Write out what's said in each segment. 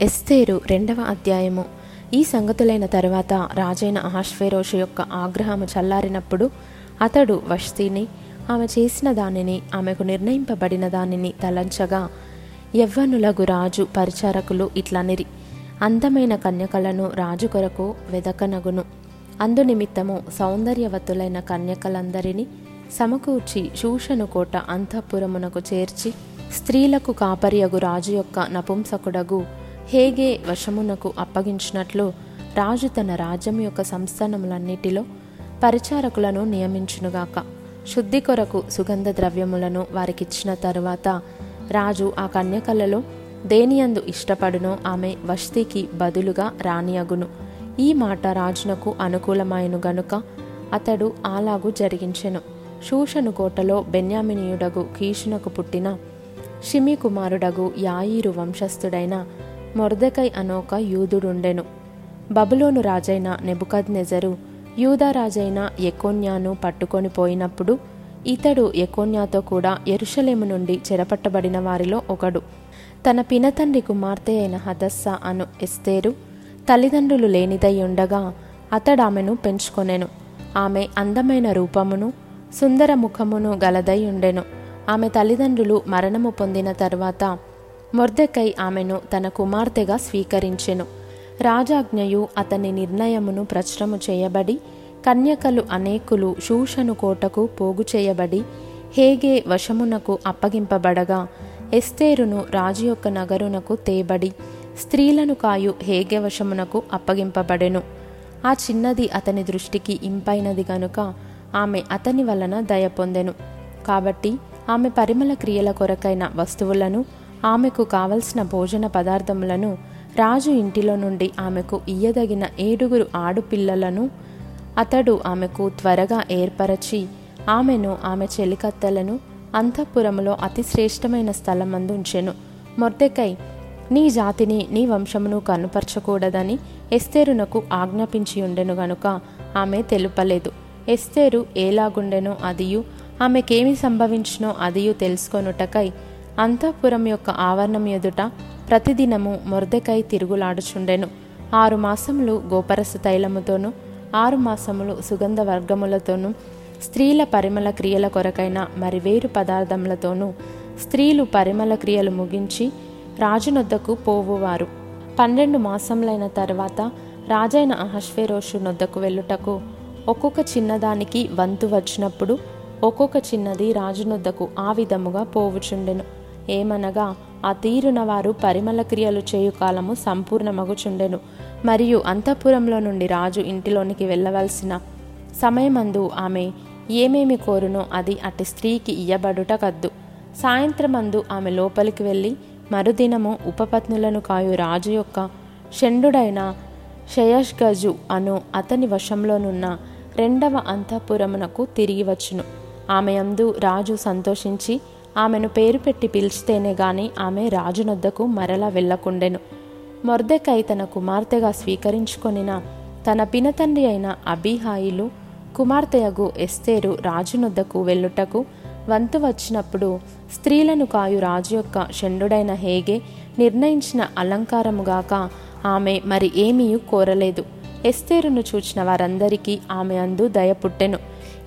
ఎస్తేరు రెండవ అధ్యాయము. ఈ సంగతులైన తరువాత రాజైన అహాష్వేరోషు యొక్క ఆగ్రహము చల్లారినప్పుడు అతడు వష్తిని ఆమె చేసిన దానిని ఆమెకు నిర్ణయింపబడిన దానిని తలంచగా యవ్వనులగు రాజు పరిచారకులు ఇట్లనిరి. అందమైన కన్యకలను రాజు కొరకు వెదకనగును. అందు నిమిత్తము సౌందర్యవతులైన కన్యకలందరినీ సమకూర్చి శూషను కోట అంతఃపురమునకు చేర్చి స్త్రీలకు కాపరియగు రాజు యొక్క నపుంసకుడగు హేగే వశమునకు అప్పగించినట్లు రాజు తన రాజ్యం యొక్క సంస్థానములన్నిటిలో పరిచారకులను నియమించునుగాక. శుద్ధి కొరకు సుగంధ ద్రవ్యములను వారికిచ్చిన తరువాత రాజు ఆ కన్యకలలో దేనియందు ఇష్టపడునో ఆమె వస్తీకి బదులుగా రానియగును. ఈ మాట రాజునకు అనుకూలమైన గనుక అతడు అలాగు జరిగించెను. శూషను కోటలో బెన్యామినీయుడగు కీషునకు పుట్టిన షిమి కుమారుడగు యాయిరు వంశస్థుడైన మొర్దెకై అనొక యూదుడుండెను. బబులోను రాజైన నెబుకద్ నెజరు రాజైన ఎకోన్యాను పట్టుకొని పోయినప్పుడు ఇతడు ఎకోన్యాతో కూడా ఎరుషలేము నుండి చెరపట్టబడిన వారిలో ఒకడు. తన పినతండ్రి కుమార్తె అయిన హదస్సా అను ఎస్తేరు తల్లిదండ్రులు లేనిదై ఉండగా అతడు ఆమెను పెంచుకొనెను. ఆమె అందమైన రూపమును సుందర ముఖమును గలదై ఉండెను. ఆమె తల్లిదండ్రులు మరణము పొందిన తరువాత మొర్దెకై ఆమెను తన కుమార్తెగా స్వీకరించెను. రాజాజ్ఞయు అతని నిర్ణయమును ప్రచురము చేయబడి కన్యకలు అనేకులు శూషను కోటకు పోగు చేయబడి హేగే వశమునకు అప్పగింపబడగా ఎస్తేరును రాజు యొక్క నగరునకు తేబడి స్త్రీలను కాయు హేగే వశమునకు అప్పగింపబడెను. ఆ చిన్నది అతని దృష్టికి ఇంపైనది గనుక ఆమె అతని వలన దయ పొందెను. కాబట్టి ఆమె పరిమళ క్రియల కొరకైన వస్తువులను ఆమెకు కావలసిన భోజన పదార్థములను రాజు ఇంటిలో నుండి ఆమెకు ఇయ్యదగిన ఏడుగురు ఆడుపిల్లలను అతడు ఆమెకు త్వరగా ఏర్పరచి ఆమెను ఆమె చెలికత్తెలను అంతఃపురములో అతి శ్రేష్టమైన స్థలమందు ఉంచెను. మొర్దెకై నీ జాతిని నీ వంశమును కనుపరచకూడదని ఎస్తేరునకు ఆజ్ఞాపించి ఉండెను గనుక ఆమె తెలుపలేదు. ఎస్తేరు ఏలాగుండెనో అదియు ఆమెకేమి సంభవించినో అదియు తెలుసుకొనుటకై అంతఃపురం యొక్క ఆవరణం ఎదుట ప్రతిదినము మొర్దెకై తిరుగులాడుచుండెను. ఆరు మాసములు గోపరస తైలముతోనూ ఆరు మాసములు సుగంధ వర్గములతోనూ స్త్రీల పరిమళ క్రియల కొరకైన మరి వేరు పదార్థములతోనూ స్త్రీలు పరిమళ క్రియలు ముగించి రాజునొద్దకు పోవువారు. పన్నెండు మాసములైన తర్వాత రాజైన అహశ్వేరోషు నొద్దకు వెళ్ళుటకు ఒక్కొక్క చిన్నదానికి వంతు వచ్చినప్పుడు ఒక్కొక్క చిన్నది రాజునొద్దకు ఆ విధముగా పోవుచుండెను. ఏమనగా ఆ తీరున వారు పరిమళ క్రియలు చేయు కాలము సంపూర్ణమగుచుండెను. మరియు అంతఃపురంలో నుండి రాజు ఇంటిలోనికి వెళ్ళవలసిన సమయమందు ఆమె ఏమేమి కోరునో అది అటు స్త్రీకి ఇయ్యబడుట కద్దు. సాయంత్రమందు ఆమె లోపలికి వెళ్ళి మరుదినము ఉపపత్నులను కాయు రాజు యొక్క షండుడైన గజు అను అతని వశంలోనున్న రెండవ అంతఃపురమునకు తిరిగి వచ్చును. ఆమె అందు రాజు సంతోషించి ఆమెను పేరు పెట్టి పిలిచితేనే గాని ఆమె రాజునొద్దకు మరలా వెళ్ళకుండెను. మొర్దెకై తన కుమార్తెగా స్వీకరించుకొనిన తన పినతండ్రి అయిన అబీహాయిలు కుమార్తెయగు ఎస్తేరు రాజునొద్దకు వెళ్ళుటకు వంతు వచ్చినప్పుడు స్త్రీలను కాయు రాజు యొక్క షండుడైన హేగే నిర్ణయించిన అలంకారముగాక ఆమె మరి ఏమీయూ కోరలేదు. ఎస్తేరును చూచిన వారందరికీ ఆమె అందు దయ పుట్టెను.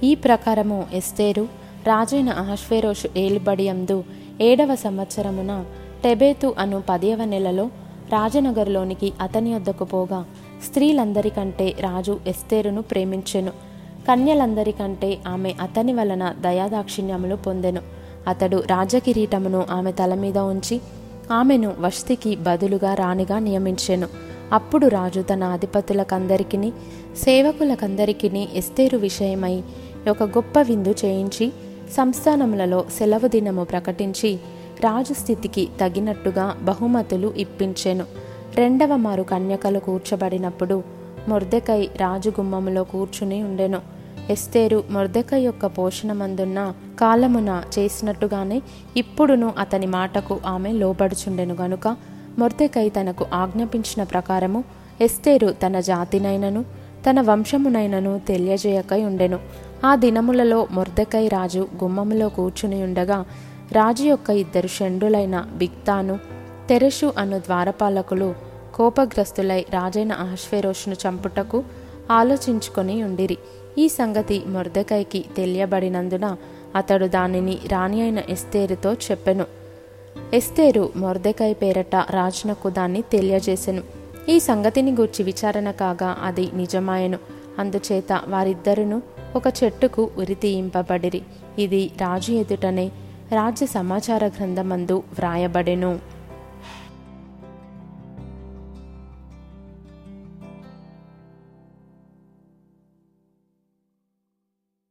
ఈ ప్రకారము ఎస్తేరు రాజైన అహశ్వేరోషు ఏలుబడియందు ఏడవ సంవత్సరమున టెబేతు అను పదవ నెలలో రాజనగర్లోనికి అతని వద్దకు పోగా స్త్రీలందరికంటే రాజు ఎస్తేరును ప్రేమించెను. కన్యలందరికంటే ఆమె అతని వలన దయాదాక్షిణ్యములు పొందెను. అతడు రాజకిరీటమును ఆమె తల మీద ఉంచి ఆమెను వస్తికి బదులుగా రాణిగా నియమించెను. అప్పుడు రాజు తన అధిపతులకందరికీ సేవకులకందరికీ ఎస్తేరు విషయమై ఒక గొప్ప విందు చేయించి సంస్థానములలో సెలవు దినము ప్రకటించి రాజు స్థితికి తగినట్టుగా బహుమతులు ఇప్పించెను. రెండవ మారు కన్యకలు కూర్చబడినప్పుడు మొర్దెకై రాజు గుమ్మములో కూర్చుని ఉండెను. ఎస్తేరు మొర్దెకై యొక్క పోషణమందున్న కాలమున చేసినట్టుగానే ఇప్పుడును అతని మాటకు ఆమె లోబడుచుండెను గనుక మొర్దెకై తనకు ఆజ్ఞాపించిన ప్రకారము ఎస్తేరు తన జాతినైనను తన వంశమునైనను తెలియజేయకై ఉండెను. ఆ దినములలో మొర్దకై రాజు గుమ్మములో కూర్చుని ఉండగా రాజు యొక్క ఇద్దరు షండులైన బిక్తాను తెరెషు అను ద్వారపాలకులు కోపగ్రస్తులై రాజైన అహశ్వేరోషును చంపుటకు ఆలోచించుకొని ఉండిరి. ఈ సంగతి మొర్దకైకి తెలియబడినందున అతడు దానిని రాణి అయిన ఎస్తేరుతో చెప్పెను. ఎస్తేరు మొర్దకై పేరట రాజునకు దాన్ని తెలియజేసెను. ఈ సంగతిని గూర్చి విచారణ కాగా అది నిజమాయను. అందుచేత వారిద్దరును ఒక చెట్టుకు ఉరితీయింపబడిరి ఇది రాజు ఎదుటనే రాజ్య సమాచార గ్రంథమందు వ్రాయబడెను.